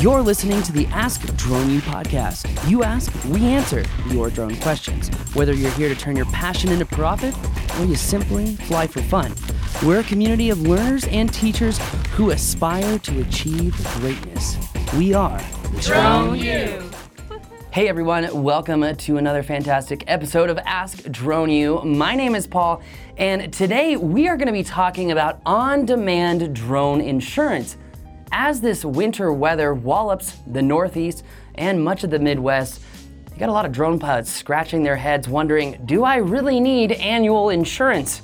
You're listening to the Ask Drone U podcast. You ask, we answer your drone questions. Whether you're here to turn your passion into profit or you simply fly for fun, we're a community of learners and teachers who aspire to achieve greatness. We are Drone U. Hey everyone, welcome to another fantastic episode of Ask Drone U. My name is Paul, and today we are going to be talking about on demand drone insurance. As this winter weather wallops the Northeast and much of the Midwest, you got a lot of drone pilots scratching their heads wondering, do I really need annual insurance?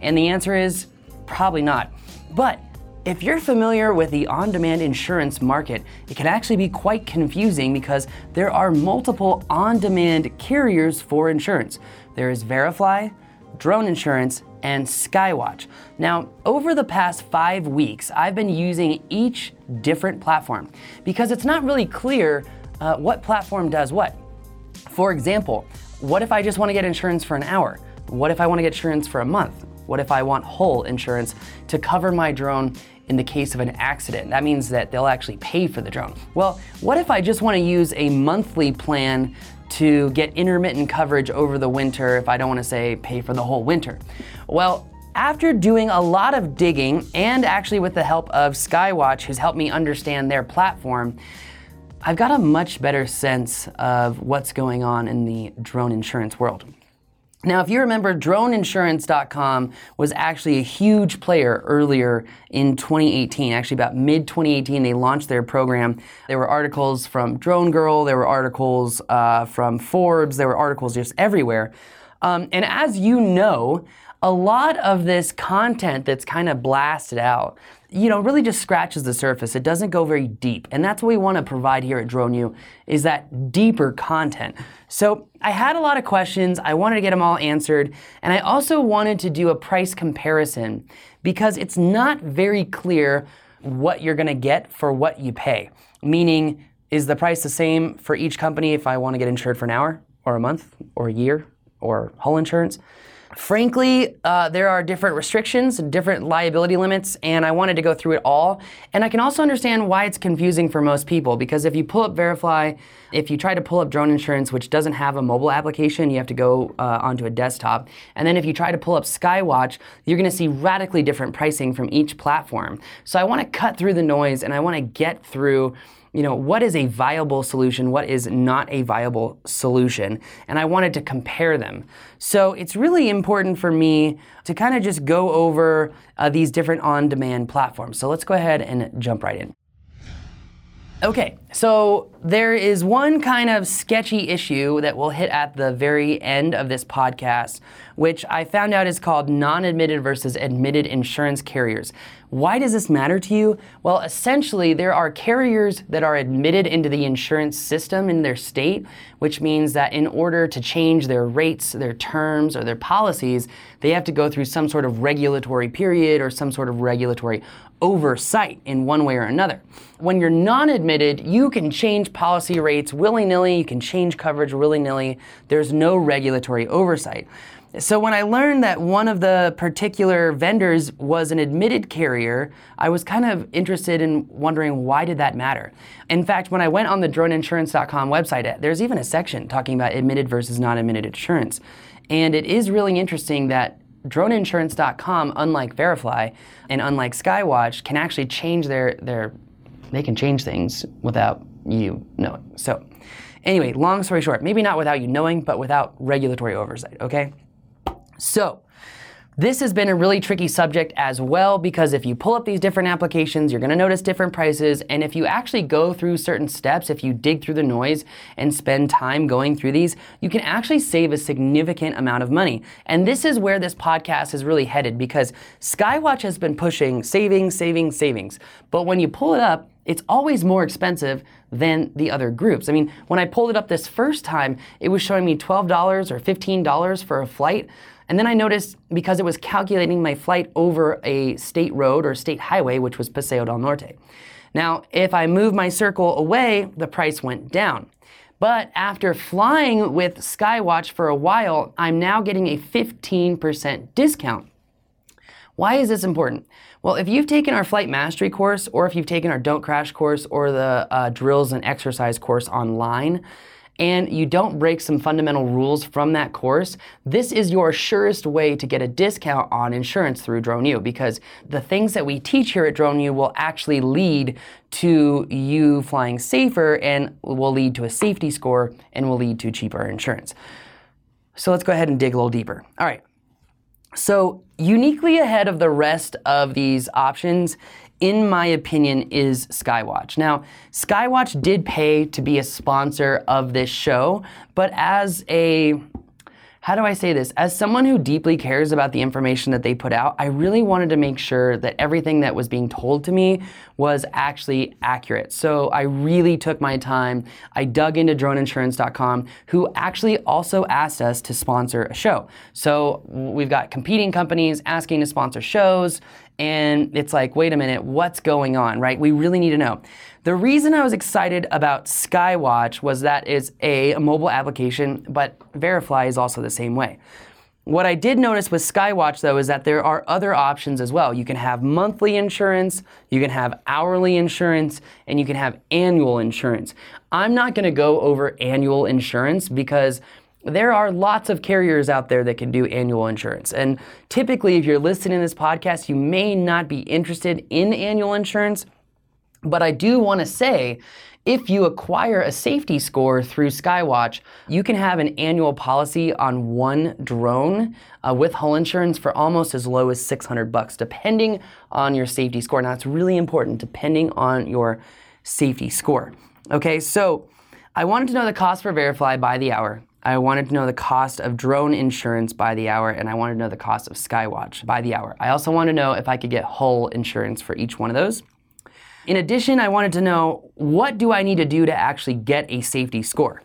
And the answer is probably not. But if you're familiar with the on demand insurance market, it can actually be quite confusing because there are multiple on demand carriers for insurance. There is Verifly, Drone Insurance, and Skywatch. Now, over the past five weeks, I've been using each different platform because it's not really clear uh, what platform does what. For example, what if I just want to get insurance for an hour? What if I want to get insurance for a month? What if I want hull insurance to cover my drone in the case of an accident? That means that they'll actually pay for the drone. Well, what if I just want to use a monthly plan to get intermittent coverage over the winter if I don't want to say pay for the whole winter? Well, after doing a lot of digging and actually with the help of Skywatch, who's helped me understand their platform, I've got a much better sense of what's going on in the drone insurance world. Now, if you remember, droneinsurance.com was actually a huge player earlier in 2018. Actually, about mid 2018, they launched their program. There were articles from Drone Girl, there were articles uh, from Forbes, there were articles just everywhere. Um, and as you know, a lot of this content that's kind of blasted out, you know, really just scratches the surface. It doesn't go very deep. And that's what we want to provide here at Drone U is that deeper content. So I had a lot of questions. I wanted to get them all answered. And I also wanted to do a price comparison because it's not very clear what you're going to get for what you pay. Meaning, is the price the same for each company if I want to get insured for an hour or a month or a year or hull insurance? Frankly, uh, there are different restrictions, different liability limits, and I wanted to go through it all. And I can also understand why it's confusing for most people because if you pull up Verifly, if you try to pull up drone insurance, which doesn't have a mobile application, you have to go uh, onto a desktop. And then if you try to pull up Skywatch, you're going to see radically different pricing from each platform. So I want to cut through the noise and I want to get through you know, what is a viable solution, what is not a viable solution, and I wanted to compare them. So it's really important for me to kind of just go over uh, these different on demand platforms. So let's go ahead and jump right in. Okay, so there is one kind of sketchy issue that we'll hit at the very end of this podcast, which I found out is called non admitted versus admitted insurance carriers. Why does this matter to you? Well, essentially, there are carriers that are admitted into the insurance system in their state, which means that in order to change their rates, their terms, or their policies, they have to go through some sort of regulatory period or some sort of regulatory oversight in one way or another. When you're non admitted, you can change policy rates willy nilly, you can change coverage willy nilly. There's no regulatory oversight. So when I learned that one of the particular vendors was an admitted carrier, I was kind of interested in wondering why did that matter. In fact, when I went on the droneinsurance.com website, there's even a section talking about admitted versus non-admitted insurance. And it is really interesting that droneinsurance.com, unlike Verifly and unlike Skywatch, can actually change their, their they can change things without you knowing. So anyway, long story short, maybe not without you knowing, but without regulatory oversight, okay? So this has been a really tricky subject as well because if you pull up these different applications, you're going to notice different prices. And if you actually go through certain steps, if you dig through the noise and spend time going through these, you can actually save a significant amount of money. And this is where this podcast is really headed because Skywatch has been pushing savings, savings, savings. But when you pull it up, it's always more expensive than the other groups. I mean, when I pulled it up this first time, it was showing me $12 or $15 for a flight. And then I noticed because it was calculating my flight over a state road or state highway, which was Paseo del Norte. Now, if I move my circle away, the price went down. But after flying with Skywatch for a while, I'm now getting a 15% discount. Why is this important? Well, if you've taken our flight mastery course, or if you've taken our don't crash course, or the uh, drills and exercise course online, and you don't break some fundamental rules from that course, this is your surest way to get a discount on insurance through DroneU because the things that we teach here at DroneU will actually lead to you flying safer and will lead to a safety score and will lead to cheaper insurance. So let's go ahead and dig a little deeper. All right. So, uniquely ahead of the rest of these options in my opinion, is Skywatch. Now, Skywatch did pay to be a sponsor of this show, but as a how do I say this? As someone who deeply cares about the information that they put out, I really wanted to make sure that everything that was being told to me was actually accurate. So I really took my time. I dug into droneinsurance.com, who actually also asked us to sponsor a show. So we've got competing companies asking to sponsor shows, and it's like, wait a minute, what's going on, right? We really need to know. The reason I was excited about Skywatch was that it's a, mobile application, but Verifly is also the same way. What I did notice with Skywatch though is that there are other options as well. You can have monthly insurance, you can have hourly insurance, and you can have annual insurance. I'm not going to go over annual insurance because there are lots of carriers out there that can do annual insurance. And typically, if you're listening to this podcast, you may not be interested in annual insurance. But I do want to say if you acquire a safety score through Skywatch, you can have an annual policy on one drone uh, with hull insurance for almost as low as 600 bucks, depending on your safety score. Now, it's really important, depending on your safety score. Okay, so I wanted to know the cost for Verifly by the hour. I wanted to know the cost of drone insurance by the hour, and I wanted to know the cost of Skywatch by the hour. I also wanted to know if I could get hull insurance for each one of those. In addition, I wanted to know what do I need to do to actually get a safety score?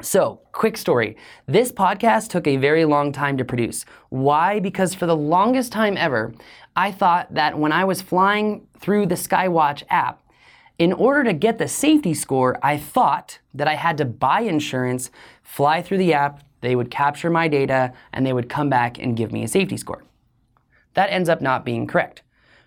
So, quick story. This podcast took a very long time to produce. Why? Because for the longest time ever, I thought that when I was flying through the Skywatch app, in order to get the safety score, I thought that I had to buy insurance, fly through the app, they would capture my data, and they would come back and give me a safety score. That ends up not being correct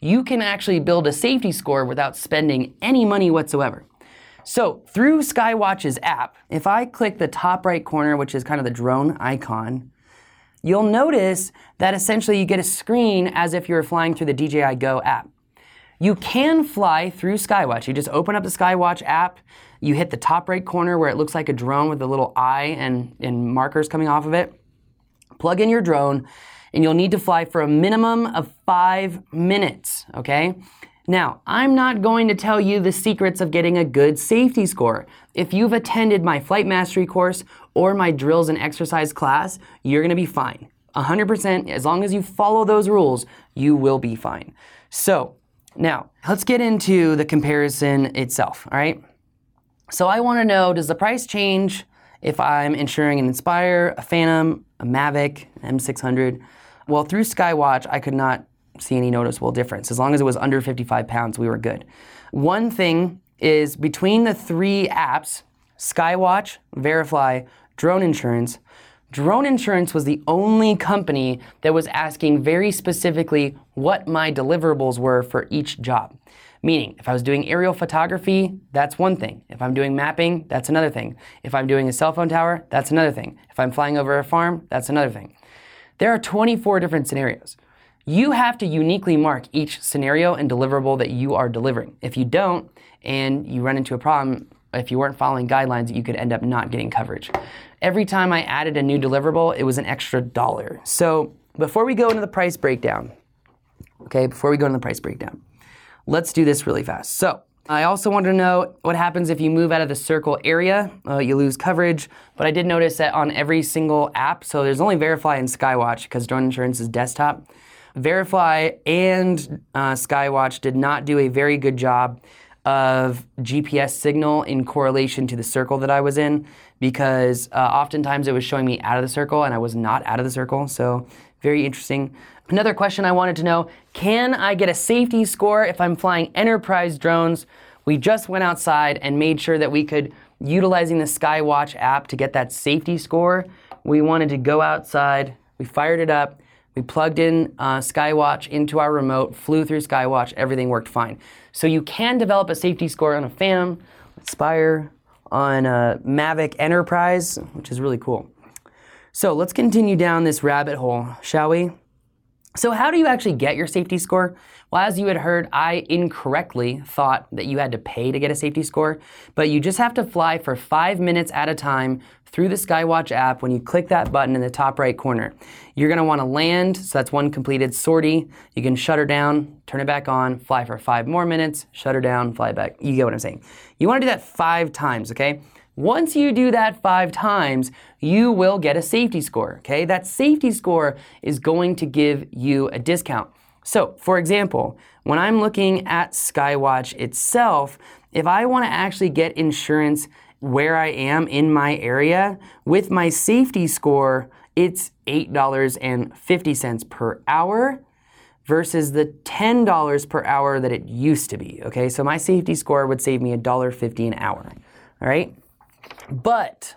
you can actually build a safety score without spending any money whatsoever. So through Skywatch's app, if I click the top right corner, which is kind of the drone icon, you'll notice that essentially you get a screen as if you were flying through the DJI Go app. You can fly through Skywatch. You just open up the Skywatch app, you hit the top right corner where it looks like a drone with a little eye and, and markers coming off of it, plug in your drone, and you'll need to fly for a minimum of five minutes, okay? Now, I'm not going to tell you the secrets of getting a good safety score. If you've attended my flight mastery course or my drills and exercise class, you're gonna be fine. 100%, as long as you follow those rules, you will be fine. So, now, let's get into the comparison itself, all right? So, I wanna know does the price change if I'm insuring an Inspire, a Phantom, a Mavic, M600? Well, through Skywatch, I could not see any noticeable difference. As long as it was under 55 pounds, we were good. One thing is between the three apps, Skywatch, Verifly, Drone Insurance, Drone Insurance was the only company that was asking very specifically what my deliverables were for each job. Meaning, if I was doing aerial photography, that's one thing. If I'm doing mapping, that's another thing. If I'm doing a cell phone tower, that's another thing. If I'm flying over a farm, that's another thing. There are 24 different scenarios. You have to uniquely mark each scenario and deliverable that you are delivering. If you don't, and you run into a problem, if you weren't following guidelines, you could end up not getting coverage. Every time I added a new deliverable, it was an extra dollar. So before we go into the price breakdown, okay, before we go into the price breakdown, let's do this really fast. So I also wanted to know what happens if you move out of the circle area. Uh, you lose coverage, but I did notice that on every single app, so there's only Verifly and Skywatch because drone insurance is desktop. Verifly and uh, Skywatch did not do a very good job of GPS signal in correlation to the circle that I was in because uh, oftentimes it was showing me out of the circle and I was not out of the circle. So, very interesting. Another question I wanted to know can I get a safety score if I'm flying enterprise drones? We just went outside and made sure that we could, utilizing the Skywatch app to get that safety score, we wanted to go outside, we fired it up, We plugged in uh, Skywatch into our remote, flew through Skywatch, everything worked fine. So you can develop a safety score on a Phantom, Spire, on a Mavic Enterprise, which is really cool. So let's continue down this rabbit hole, shall we? So, how do you actually get your safety score? Well, as you had heard, I incorrectly thought that you had to pay to get a safety score, but you just have to fly for five minutes at a time through the Skywatch app when you click that button in the top right corner. You're gonna wanna land, so that's one completed sortie. You can shut her down, turn it back on, fly for five more minutes, shut her down, fly back. You get what I'm saying. You wanna do that five times, okay? Once you do that five times, you will get a safety score, okay? That safety score is going to give you a discount. So, for example, when I'm looking at Skywatch itself, if I want to actually get insurance where I am in my area with my safety score, it's $8.50 per hour versus the $10 per hour that it used to be. Okay, so my safety score would save me $1.50 an hour. All right, but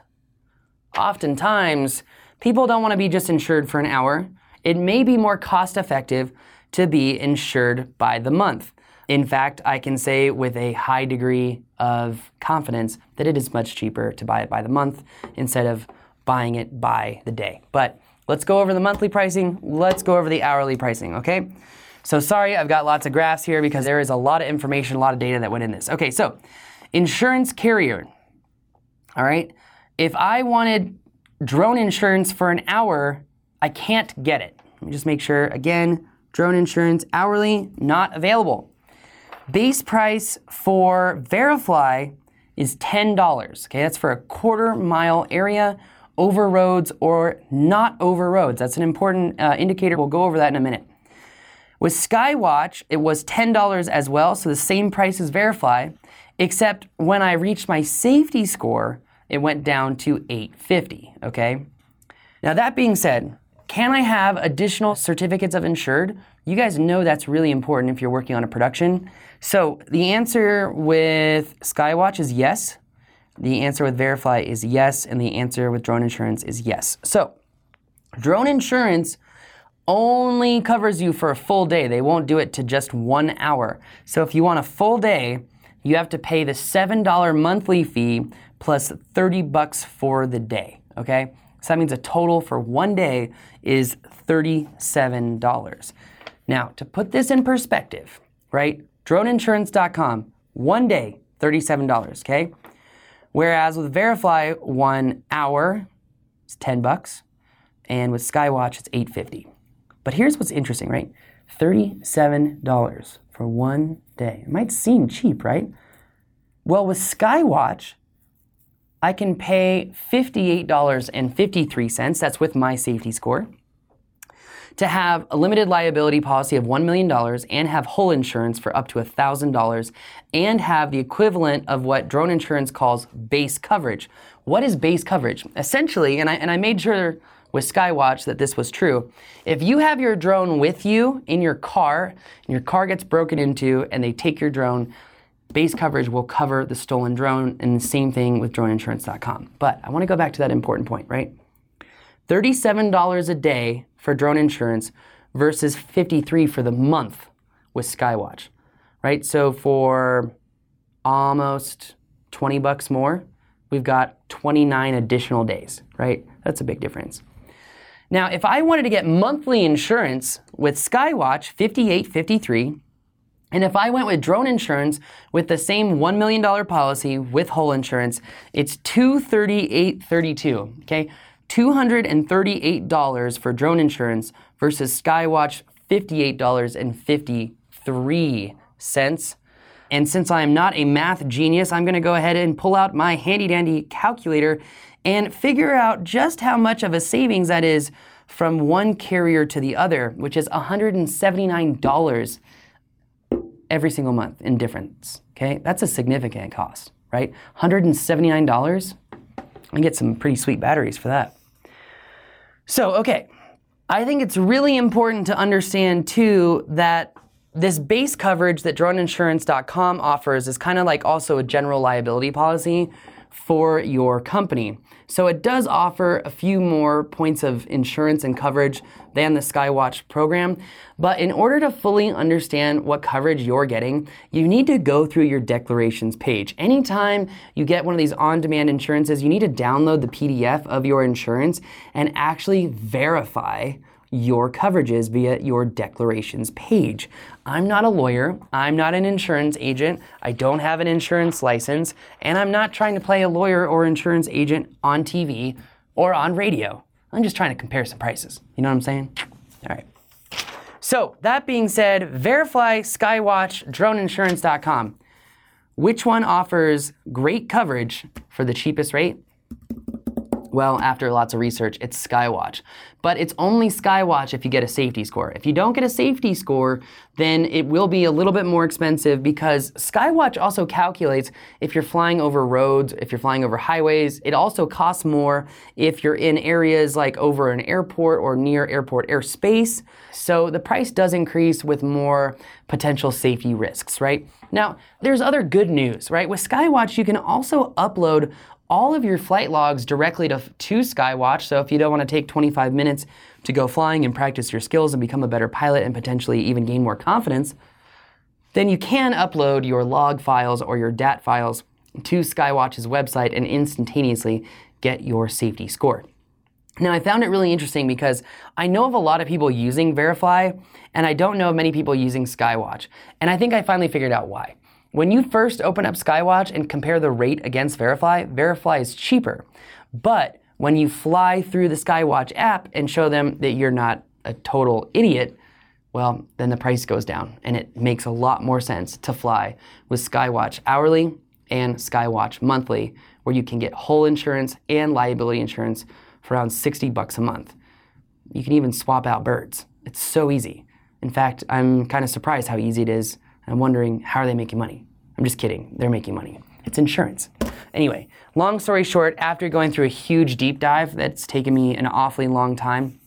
oftentimes people don't want to be just insured for an hour. It may be more cost effective to be insured by the month. In fact, I can say with a high degree of confidence that it is much cheaper to buy it by the month instead of buying it by the day. But let's go over the monthly pricing. Let's go over the hourly pricing, okay? So sorry, I've got lots of graphs here because there is a lot of information, a lot of data that went in this. Okay, so insurance carrier. All right. If I wanted drone insurance for an hour, I can't get it. Let me just make sure again drone insurance hourly, not available. Base price for Verifly is $10. Okay, that's for a quarter mile area over roads or not over roads. That's an important uh, indicator. We'll go over that in a minute. With Skywatch, it was $10 as well, so the same price as Verifly, except when I reached my safety score, it went down to 850, okay? Now that being said, can I have additional certificates of insured? You guys know that's really important if you're working on a production. So the answer with Skywatch is yes. The answer with Verifly is yes, and the answer with drone insurance is yes. So drone insurance only covers you for a full day. They won't do it to just one hour. So if you want a full day, you have to pay the $7 monthly fee plus 30 bucks for the day, okay? So that means a total for one day is $37. Now, to put this in perspective, right? Droneinsurance.com, one day, $37, okay? Whereas with Verifly, one hour is 10 bucks, and with Skywatch, it's 850. But here's what's interesting, right? $37 for one day. It might seem cheap, right? Well, with Skywatch, I can pay $58.53, that's with my safety score, to have a limited liability policy of $1 million and have hull insurance for up to $1,000 and have the equivalent of what drone insurance calls base coverage. What is base coverage? Essentially, and I, and I made sure with Skywatch that this was true. If you have your drone with you in your car and your car gets broken into and they take your drone, base coverage will cover the stolen drone, and the same thing with droneinsurance.com. But I want to go back to that important point, right? $37 a day for drone insurance versus 53 for the month with Skywatch, right? So for almost 20 bucks more, we've got 29 additional days, right? That's a big difference. Now, if I wanted to get monthly insurance with Skywatch, 58.53, and if I went with drone insurance with the same $1 million policy with hull insurance, it's $238.32, okay? $238 for drone insurance versus Skywatch $58.53. And since I am not a math genius, I'm to go ahead and pull out my handy dandy calculator and figure out just how much of a savings that is from one carrier to the other, which is $179 every single month in difference. Okay, that's a significant cost, right? $179. I get some pretty sweet batteries for that. So, okay, I think it's really important to understand too that this base coverage that droneinsurance.com offers is kind of like also a general liability policy for your company. So it does offer a few more points of insurance and coverage than the Skywatch program. But in order to fully understand what coverage you're getting, you need to go through your declarations page. Anytime you get one of these on demand insurances, you need to download the PDF of your insurance and actually verify your coverages via your declarations page. I'm not a lawyer, I'm not an insurance agent, I don't have an insurance license, and I'm not trying to play a lawyer or insurance agent on TV or on radio. I'm just trying to compare some prices. You know what I'm saying? All right. So, that being said, Verifly, Skywatch, droneinsurance.com. Which one offers great coverage for the cheapest rate? Well, after lots of research, it's Skywatch. But it's only Skywatch if you get a safety score. If you don't get a safety score, then it will be a little bit more expensive because Skywatch also calculates if you're flying over roads, if you're flying over highways. It also costs more if you're in areas like over an airport or near airport airspace. So the price does increase with more potential safety risks, right? Now, there's other good news, right? With Skywatch, you can also upload all of your flight logs directly to, to Skywatch. So if you don't want to take 25 minutes to go flying and practice your skills and become a better pilot and potentially even gain more confidence, then you can upload your log files or your DAT files to Skywatch's website and instantaneously get your safety score. Now, I found it really interesting because I know of a lot of people using Verifly, and I don't know of many people using Skywatch. And I think I finally figured out why. When you first open up Skywatch and compare the rate against Verifly, Verifly is cheaper. But when you fly through the Skywatch app and show them that you're not a total idiot, well, then the price goes down and it makes a lot more sense to fly with Skywatch hourly and Skywatch monthly, where you can get hull insurance and liability insurance for around 60 bucks a month. You can even swap out birds. It's so easy. In fact, I'm kind of surprised how easy it is I'm wondering, how are they making money? I'm just kidding. They're making money. It's insurance. Anyway, long story short, after going through a huge deep dive that's taken me an awfully long time,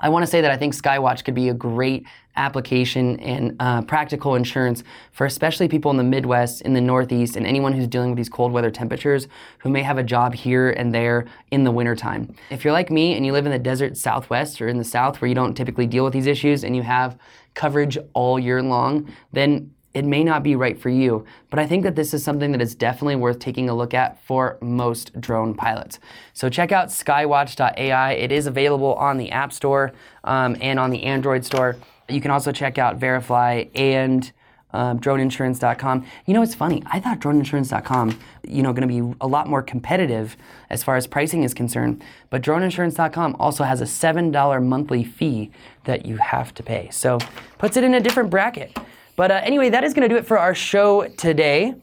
I want to say that I think Skywatch could be a great application and uh, practical insurance for especially people in the Midwest, in the Northeast, and anyone who's dealing with these cold weather temperatures who may have a job here and there in the wintertime. If you're like me and you live in the desert Southwest or in the South where you don't typically deal with these issues and you have coverage all year long, then it may not be right for you. But I think that this is something that is definitely worth taking a look at for most drone pilots. So check out skywatch.ai. It is available on the App Store um, and on the Android store. You can also check out Verifly and um, droneinsurance.com. You know, it's funny. I thought droneinsurance.com, you know, going to be a lot more competitive as far as pricing is concerned. But droneinsurance.com also has a $7 monthly fee that you have to pay. So puts it in a different bracket. But uh, anyway, that is going to do it for our show today.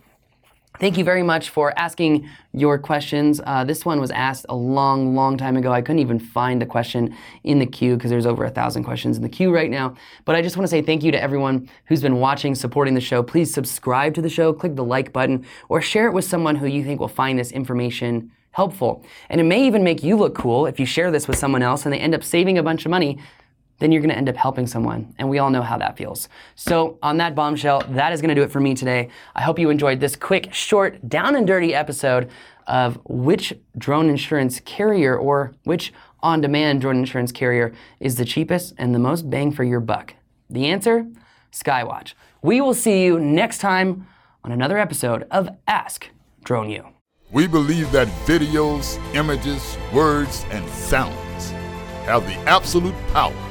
Thank you very much for asking your questions. Uh, this one was asked a long, long time ago. I couldn't even find the question in the queue because there's over a thousand questions in the queue right now. But I just want to say thank you to everyone who's been watching, supporting the show. Please subscribe to the show, click the like button, or share it with someone who you think will find this information helpful. And it may even make you look cool if you share this with someone else and they end up saving a bunch of money then you're going to end up helping someone. And we all know how that feels. So, on that bombshell, that is going to do it for me today. I hope you enjoyed this quick, short, down and dirty episode of which drone insurance carrier or which on demand drone insurance carrier is the cheapest and the most bang for your buck. The answer Skywatch. We will see you next time on another episode of Ask Drone U. We believe that videos, images, words, and sounds have the absolute power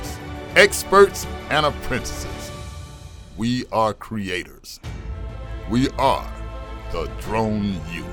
experts, and apprentices. We are creators. We are the Drone U.